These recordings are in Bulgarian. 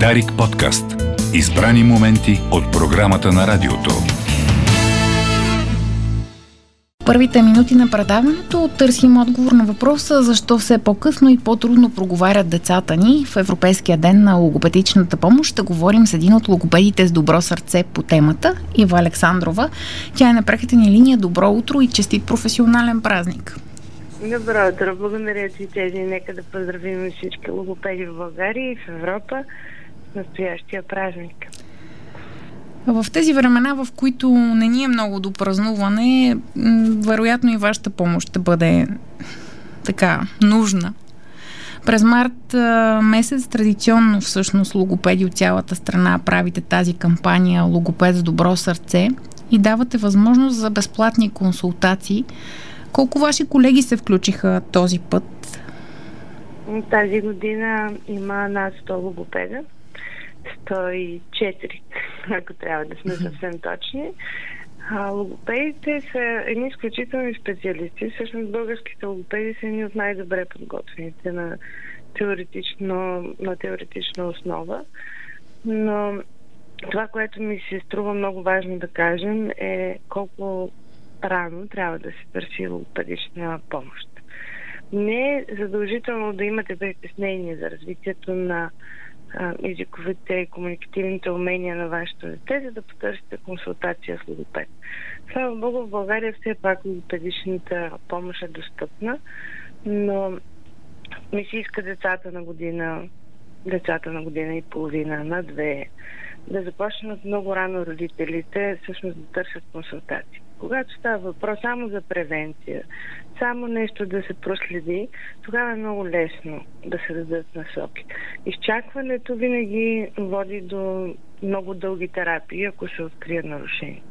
Дарик подкаст. Избрани моменти от програмата на радиото. Първите минути на предаването търсим отговор на въпроса защо все по-късно и по-трудно проговарят децата ни. В Европейския ден на логопедичната помощ ще говорим с един от логопедите с добро сърце по темата, Ива Александрова. Тя е на преката ни линия Добро утро и честит професионален празник. Добро утро, благодаря ти, тези. Нека да поздравим всички логопеди в България и в Европа настоящия празник. В тези времена, в които не ни е много до празнуване, вероятно и вашата помощ ще бъде така нужна. През март месец традиционно всъщност логопеди от цялата страна правите тази кампания Логопед с добро сърце и давате възможност за безплатни консултации. Колко ваши колеги се включиха този път? Тази година има над 100 логопеда 104, ако трябва да сме съвсем точни. А, логопедите са едни изключителни специалисти. Всъщност българските логопеди са едни от най-добре подготвените на, теоретично, на теоретична основа. Но това, което ми се струва много важно да кажем е колко рано трябва да се търси логопедична помощ. Не е задължително да имате притеснение за развитието на езиковите и комуникативните умения на вашето дете, за да потърсите консултация с логопед. Слава Богу, в България все пак логопедичната помощ е достъпна, но ми се иска децата на година, децата на година и половина, на две, да започнат много рано родителите всъщност да търсят консултации. Когато става въпрос само за превенция, само нещо да се проследи, тогава е много лесно да се дадат насоки. Изчакването винаги води до много дълги терапии, ако се открие нарушение.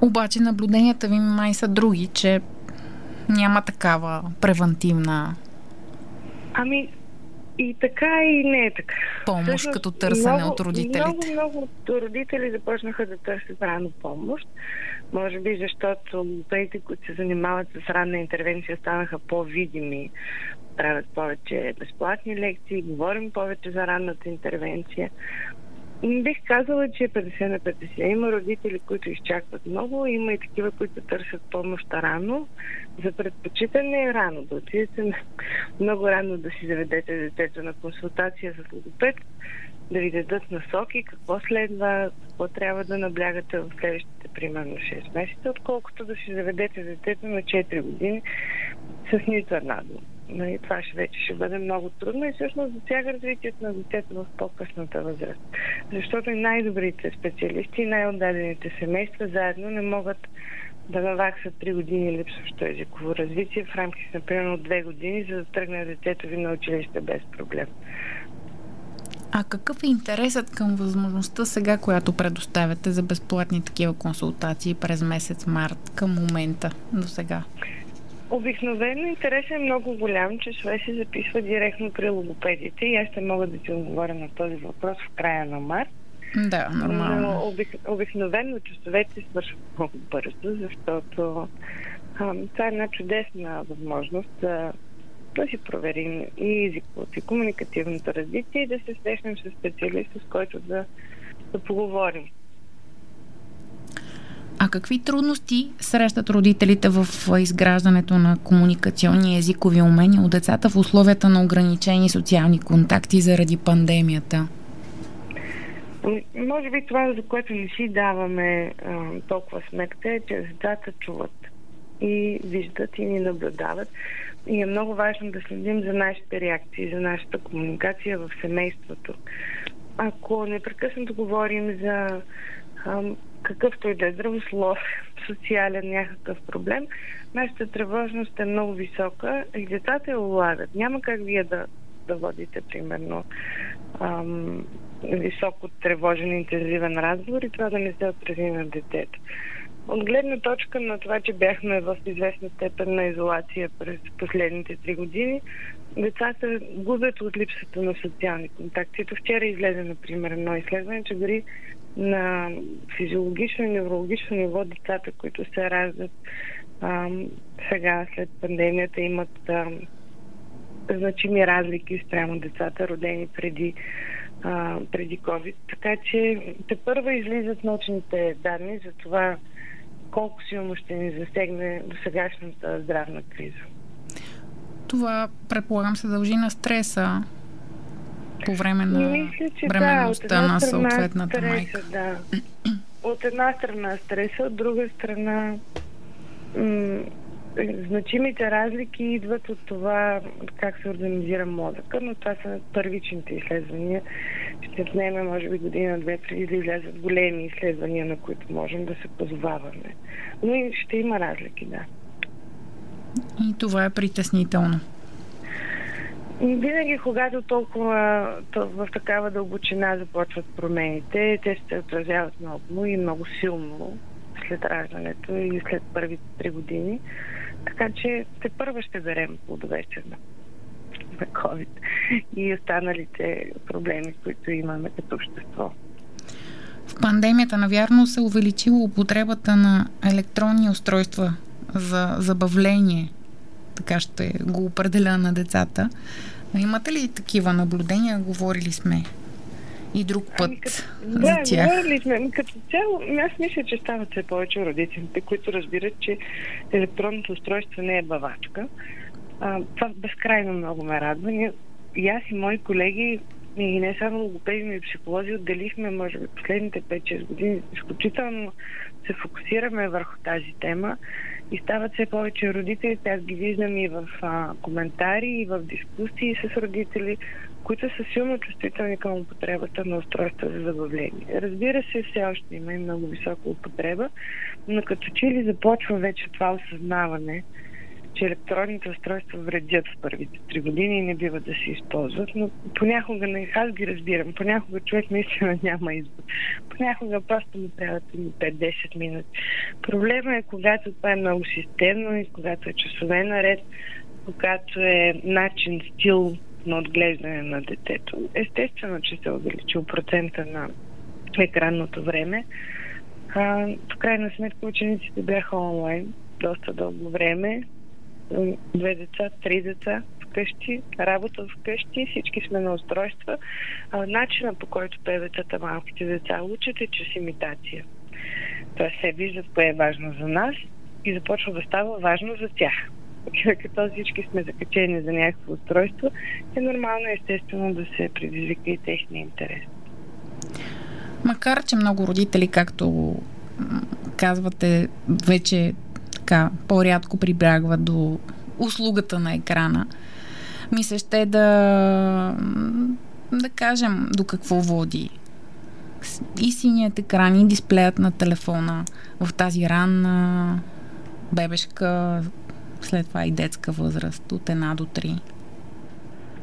Обаче наблюденията ви май са други, че няма такава превентивна Ами, и така и не е така. Помощ Всъщност, като търсене много, от родителите. Много, много от родители започнаха да търсят рано помощ. Може би защото логопедите, които се занимават с ранна интервенция, станаха по-видими, правят повече безплатни лекции, говорим повече за ранната интервенция. Бих казала, че 50 на 50. Има родители, които изчакват много, има и такива, които търсят помощ рано. За предпочитане е рано да отидете много рано да си заведете детето на консултация с логопед, да ви дадат насоки, какво следва, какво трябва да наблягате в следващите примерно 6 месеца, отколкото да си заведете детето на 4 години с нито една дума. Нали, това ще вече ще бъде много трудно и всъщност засяга развитието на детето в по-късната възраст. Защото и най-добрите специалисти, най-отдадените семейства заедно не могат да наваксат 3 години липсващо езиково развитие в рамките, например, от 2 години, за да тръгне детето ви на училище без проблем. А какъв е интересът към възможността сега, която предоставяте за безплатни такива консултации през месец март към момента до сега? Обикновено интерес е много голям, че човек се записва директно при логопедите и аз ще мога да ти отговоря на този въпрос в края на март. Да, нормално. Но обик, обикновено часовете свършват много бързо, защото а, това е една чудесна възможност да, да си проверим и езиковото, и комуникативното развитие и да се срещнем с специалист, с който да, да поговорим. А какви трудности срещат родителите в изграждането на комуникационни езикови умения от децата в условията на ограничени социални контакти заради пандемията? Може би това, за което не си даваме а, толкова сметка, е, че децата чуват и виждат и ни наблюдават. И е много важно да следим за нашите реакции, за нашата комуникация в семейството. Ако непрекъснато говорим за а, какъвто и да е здравослов, социален някакъв проблем, нашата тревожност е много висока и децата я улавят. Няма как вие да, да водите, примерно, ам, високо тревожен, интензивен разговор и това да не се отрази на детето. От гледна точка на това, че бяхме в известна степен на изолация през последните три години, децата губят от липсата на социални контакти. Ето вчера излезе, например, едно изследване, че дори на физиологично и неврологично ниво децата, които се раждат а, сега след пандемията, имат а, значими разлики спрямо децата, родени преди, преди COVID. Така че те първа излизат научните данни за това колко силно ще ни засегне до сегашната здравна криза. Това, предполагам, се дължи на стреса по време на Мисля, че бременността да, на съответната стреса, майка. Да. От една страна стреса, от друга страна м- значимите разлики идват от това как се организира мозъка, но това са първичните изследвания. Ще отнеме, може би, година-две преди да излязат големи изследвания, на които можем да се позоваваме. Но и ще има разлики, да. И това е притеснително. Винаги, когато толкова в такава дълбочина започват промените, те се отразяват много и много силно след раждането и след първите три години. Така че те първо ще берем плодовете на, на COVID и останалите проблеми, които имаме като общество. В пандемията, навярно, се увеличила употребата на електронни устройства за забавление. Така ще го определя на децата. Имате ли такива наблюдения? Говорили сме и друг ами път ами, като, за да, тях. говорили сме. Ами, като цяло, аз мисля, че стават все повече родителите, които разбират, че електронното устройство не е бавачка. А, това безкрайно много ме радва. И аз и мои колеги и не само логопеди, но и психолози отделихме, може би, последните 5-6 години. Изключително се фокусираме върху тази тема и стават все повече родители. Аз ги виждам и в а, коментари, и в дискусии с родители, които са силно чувствителни към употребата на устройства за забавление. Разбира се, все още има и много висока употреба, но като че ли започва вече това осъзнаване, че електронните устройства вредят в първите три години и не бива да се използват, но понякога не, аз ги разбирам, понякога човек наистина няма избор. Понякога просто му трябва 5-10 минути. Проблема е, когато това е много системно и когато е часове наред, когато е начин, стил на отглеждане на детето. Естествено, че се увеличил процента на екранното време. А, в крайна сметка учениците бяха онлайн доста дълго време две деца, три деца вкъщи, работа вкъщи, всички сме на устройства. А, начина по който певецата малките деца учат е чрез имитация. Тоест се виждат кое е важно за нас и започва да става важно за тях. Като всички сме закачени за някакво устройство, е нормално естествено да се предизвика и техния интерес. Макар, че много родители, както казвате, вече така по-рядко прибягват до услугата на екрана. Ми се ще да да кажем до какво води и синият екран, и дисплеят на телефона в тази ранна бебешка, след това и детска възраст от една до три.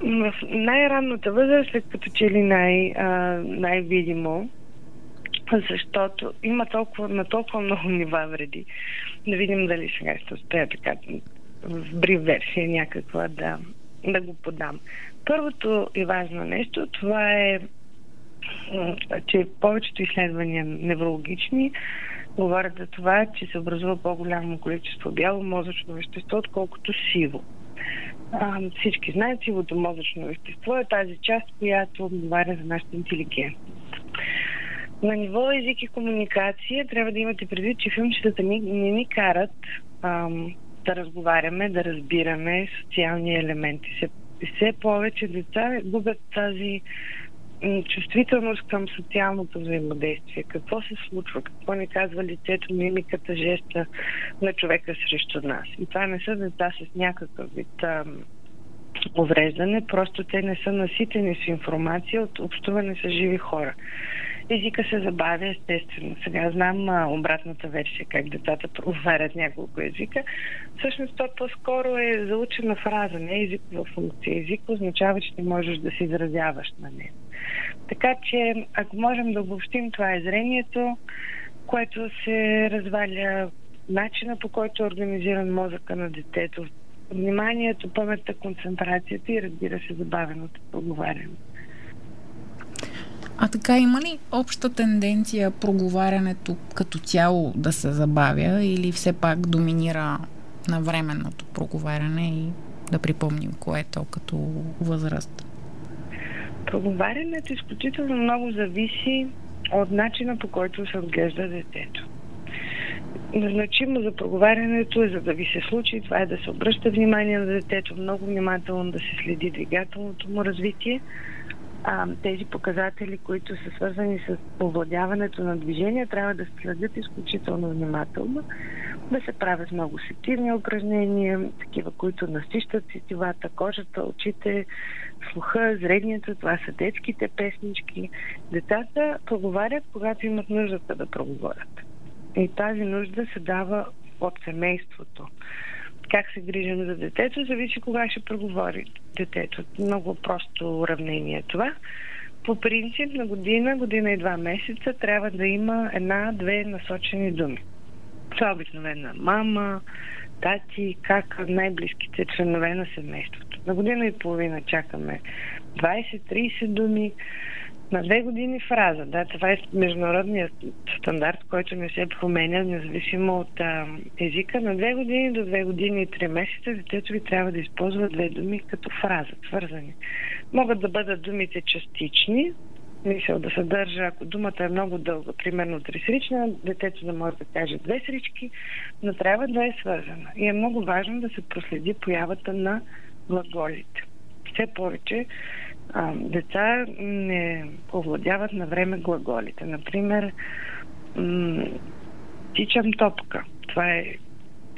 В най-ранната възраст, след като че ли най, а, най-видимо, защото има толкова, на толкова много нива вреди. Да видим дали сега ще успея така в брив версия някаква да, да го подам. Първото и важно нещо, това е, че повечето изследвания неврологични говорят за това, че се образува по-голямо количество бяло мозъчно вещество, отколкото сиво. А, всички знаят, сивото мозъчно вещество е тази част, която отговаря за нашата интелигентност. На ниво език и комуникация трябва да имате предвид, че филмчетата ни, не ни карат ам, да разговаряме, да разбираме социални елементи. Все, все повече деца губят тази чувствителност към социалното взаимодействие. Какво се случва? Какво ни казва лицето, мимиката, жеста на човека срещу нас? И това не са деца с някакъв вид ам, увреждане, просто те не са наситени с информация от общуване с живи хора езика се забавя естествено. Сега знам а, обратната версия, как децата проговарят няколко езика. Всъщност то по-скоро е заучена фраза, не езикова функция. Език означава, че ти можеш да се изразяваш на нея. Така че, ако можем да обобщим, това е зрението, което се разваля, начина по който е организиран мозъка на детето, вниманието, паметта, концентрацията и разбира се забавеното проговаряне. А така, има ли обща тенденция проговарянето като цяло да се забавя или все пак доминира на временното проговаряне и да припомним кое е то като възраст? Проговарянето изключително много зависи от начина по който се отглежда детето. Назначимо за проговарянето е за да ви се случи. Това е да се обръща внимание на детето, много внимателно да се следи двигателното му развитие. А, тези показатели, които са свързани с овладяването на движение, трябва да се следят изключително внимателно, да се правят много сетивни упражнения, такива, които насищат сетивата, кожата, очите, слуха, зрението. Това са детските песнички. Децата проговарят, когато имат нуждата да проговорят. И тази нужда се дава от семейството. Как се грижим за детето, зависи кога ще проговори детето. Много просто уравнение е това. По принцип на година, година и два месеца трябва да има една-две насочени думи. Това е обикновена мама, тати, как най-близките членове на семейството. На година и половина чакаме 20-30 думи, на две години фраза. Да, това е международният стандарт, който не се променя, независимо от а, езика. На две години до две години и три месеца детето ви трябва да използва две думи като фраза, свързани. Могат да бъдат думите частични, мисъл да съдържа, ако думата е много дълга, примерно трисрична, детето да може да каже две срички, но трябва да е свързана. И е много важно да се проследи появата на глаголите. Все повече а, деца не овладяват на време глаголите. Например, м- тичам топка. Това е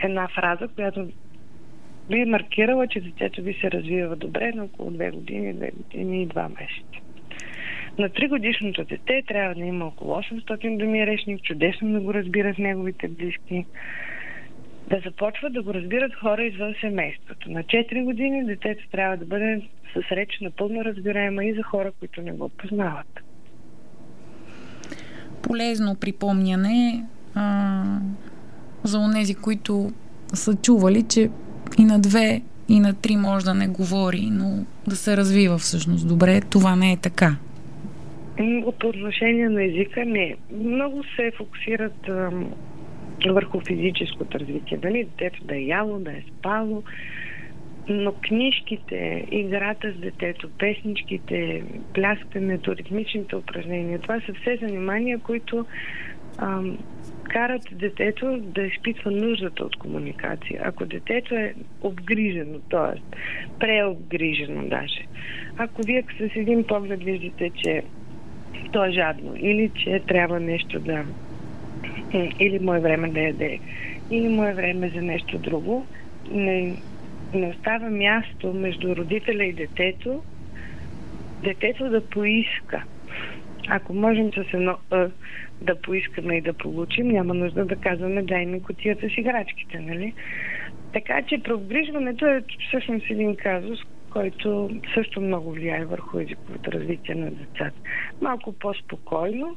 една фраза, която би е маркирала, че детето ви се развива добре на около 2 години, 2 години и 2 месеца. На 3 годишното дете трябва да има около 800 думи речник, чудесно да го разбират неговите близки, да започват да го разбират хора извън семейството. На 4 години детето трябва да бъде с реч напълно разбираема и за хора, които не го познават. Полезно припомняне а, за онези, които са чували, че и на две, и на три може да не говори, но да се развива всъщност добре. Това не е така. По отношение на езика не. Много се фокусират върху физическото развитие. Дали детето да е яло, да е спало, но книжките, играта с детето, песничките, пляскането, ритмичните упражнения, това са все занимания, които ам, карат детето да изпитва нуждата от комуникация. Ако детето е обгрижено, т.е. преобгрижено даже, ако вие с един поглед виждате, че то е жадно или че трябва нещо да... или му е време да яде, или му е време за нещо друго, не, не остава място между родителя и детето, детето да поиска. Ако можем с едно «а» да поискаме и да получим, няма нужда да казваме дай ми котията с играчките, нали? Така че преобгрижването е всъщност един казус, който също много влияе върху езиковото развитие на децата. Малко по-спокойно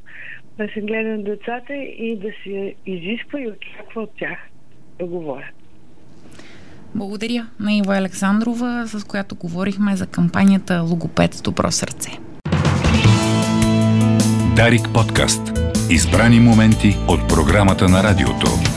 да се гледа на децата и да се изисква и очаква от тях да говорят. Благодаря на Ива Александрова, с която говорихме за кампанията Логопед с добро сърце. Дарик подкаст. Избрани моменти от програмата на радиото.